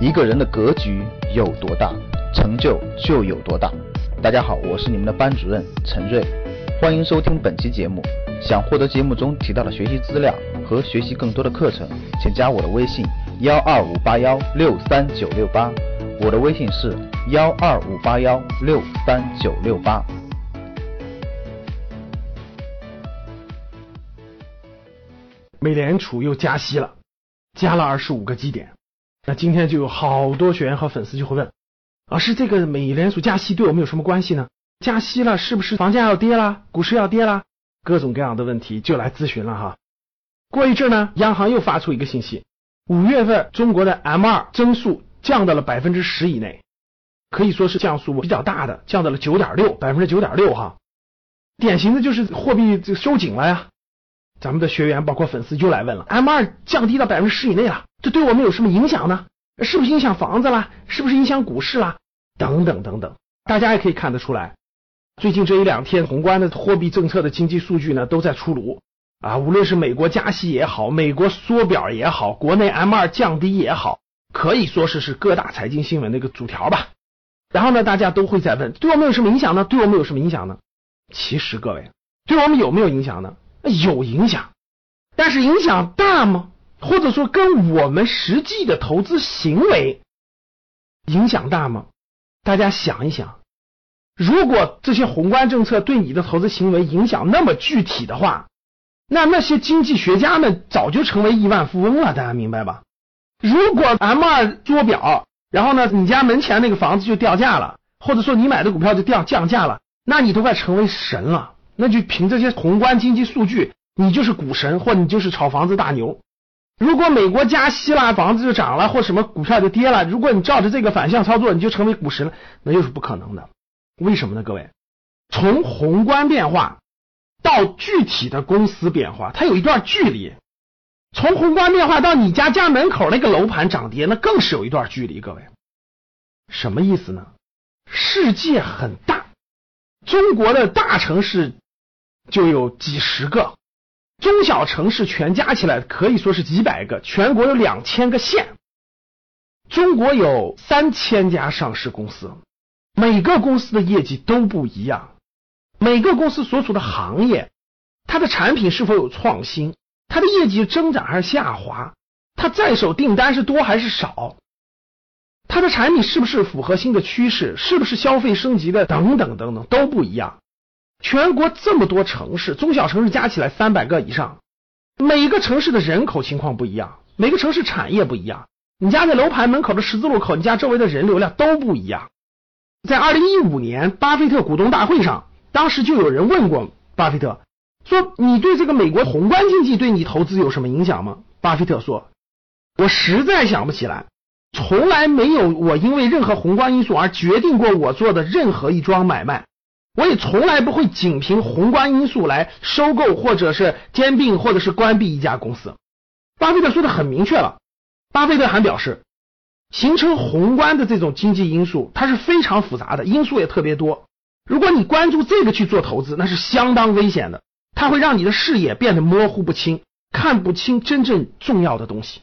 一个人的格局有多大，成就就有多大。大家好，我是你们的班主任陈瑞，欢迎收听本期节目。想获得节目中提到的学习资料和学习更多的课程，请加我的微信幺二五八幺六三九六八。我的微信是幺二五八幺六三九六八。美联储又加息了，加了二十五个基点。那今天就有好多学员和粉丝就会问：老师，这个美联储加息对我们有什么关系呢？加息了是不是房价要跌啦，股市要跌啦？各种各样的问题就来咨询了哈。过一阵呢，央行又发出一个信息：五月份中国的 M 二增速降到了百分之十以内，可以说是降速比较大的，降到了九点六，百分之九点六哈。典型的就是货币就收紧了呀。咱们的学员包括粉丝又来问了：M 二降低到百分之十以内了，这对我们有什么影响呢？是不是影响房子啦？是不是影响股市啦？等等等等，大家也可以看得出来，最近这一两天宏观的货币政策的经济数据呢都在出炉啊，无论是美国加息也好，美国缩表也好，国内 M 二降低也好，可以说是是各大财经新闻的一个主条吧。然后呢，大家都会在问，对我们有什么影响呢？对我们有什么影响呢？其实各位，对我们有没有影响呢？有影响，但是影响大吗？或者说跟我们实际的投资行为影响大吗？大家想一想，如果这些宏观政策对你的投资行为影响那么具体的话，那那些经济学家们早就成为亿万富翁了，大家明白吧？如果 M 二做表，然后呢，你家门前那个房子就掉价了，或者说你买的股票就掉降价了，那你都快成为神了。那就凭这些宏观经济数据，你就是股神，或你就是炒房子大牛。如果美国加息了，房子就涨了，或什么股票就跌了。如果你照着这个反向操作，你就成为股神了，那又是不可能的。为什么呢？各位，从宏观变化到具体的公司变化，它有一段距离；从宏观变化到你家家门口那个楼盘涨跌，那更是有一段距离。各位，什么意思呢？世界很大，中国的大城市。就有几十个中小城市全加起来可以说是几百个，全国有两千个县，中国有三千家上市公司，每个公司的业绩都不一样，每个公司所处的行业，它的产品是否有创新，它的业绩增长还是下滑，它在手订单是多还是少，它的产品是不是符合新的趋势，是不是消费升级的等等等等都不一样。全国这么多城市，中小城市加起来三百个以上，每个城市的人口情况不一样，每个城市产业不一样。你家在楼盘门口的十字路口，你家周围的人流量都不一样。在二零一五年巴菲特股东大会上，当时就有人问过巴菲特，说你对这个美国宏观经济对你投资有什么影响吗？巴菲特说，我实在想不起来，从来没有我因为任何宏观因素而决定过我做的任何一桩买卖。我也从来不会仅凭宏观因素来收购或者是兼并或者是关闭一家公司。巴菲特说的很明确了。巴菲特还表示，形成宏观的这种经济因素，它是非常复杂的，因素也特别多。如果你关注这个去做投资，那是相当危险的，它会让你的视野变得模糊不清，看不清真正重要的东西。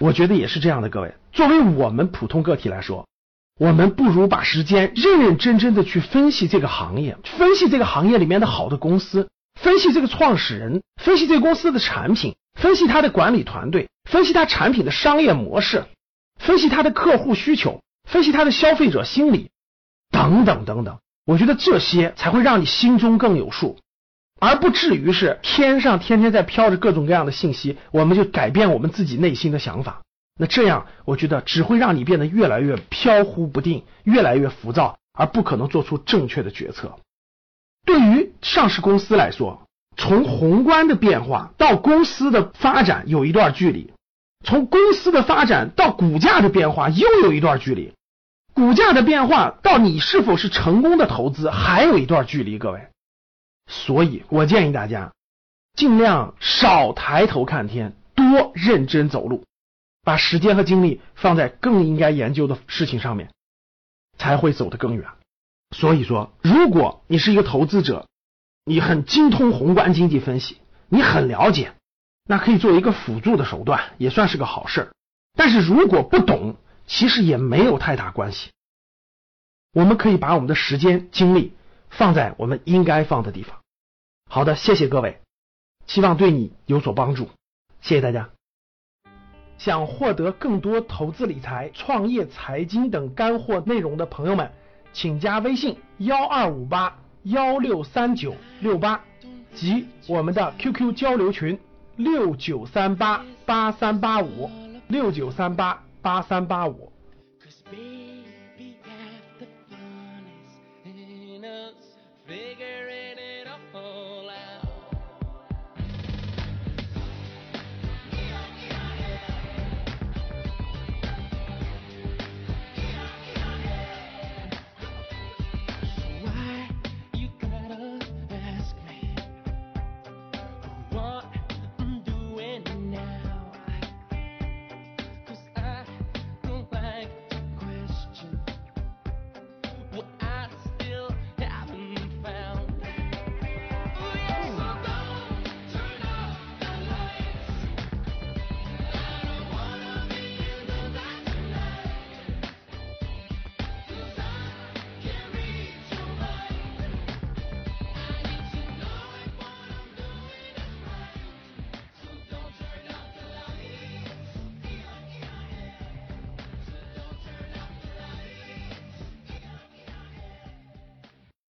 我觉得也是这样的，各位，作为我们普通个体来说。我们不如把时间认认真真的去分析这个行业，分析这个行业里面的好的公司，分析这个创始人，分析这个公司的产品，分析他的管理团队，分析他产品的商业模式，分析他的客户需求，分析他的消费者心理，等等等等。我觉得这些才会让你心中更有数，而不至于是天上天天在飘着各种各样的信息，我们就改变我们自己内心的想法。那这样，我觉得只会让你变得越来越飘忽不定，越来越浮躁，而不可能做出正确的决策。对于上市公司来说，从宏观的变化到公司的发展有一段距离，从公司的发展到股价的变化又有一段距离，股价的变化到你是否是成功的投资还有一段距离。各位，所以我建议大家尽量少抬头看天，多认真走路。把时间和精力放在更应该研究的事情上面，才会走得更远。所以说，如果你是一个投资者，你很精通宏观经济分析，你很了解，那可以做一个辅助的手段，也算是个好事儿。但是如果不懂，其实也没有太大关系。我们可以把我们的时间精力放在我们应该放的地方。好的，谢谢各位，希望对你有所帮助。谢谢大家。想获得更多投资理财、创业、财经等干货内容的朋友们，请加微信幺二五八幺六三九六八及我们的 QQ 交流群六九三八八三八五六九三八八三八五。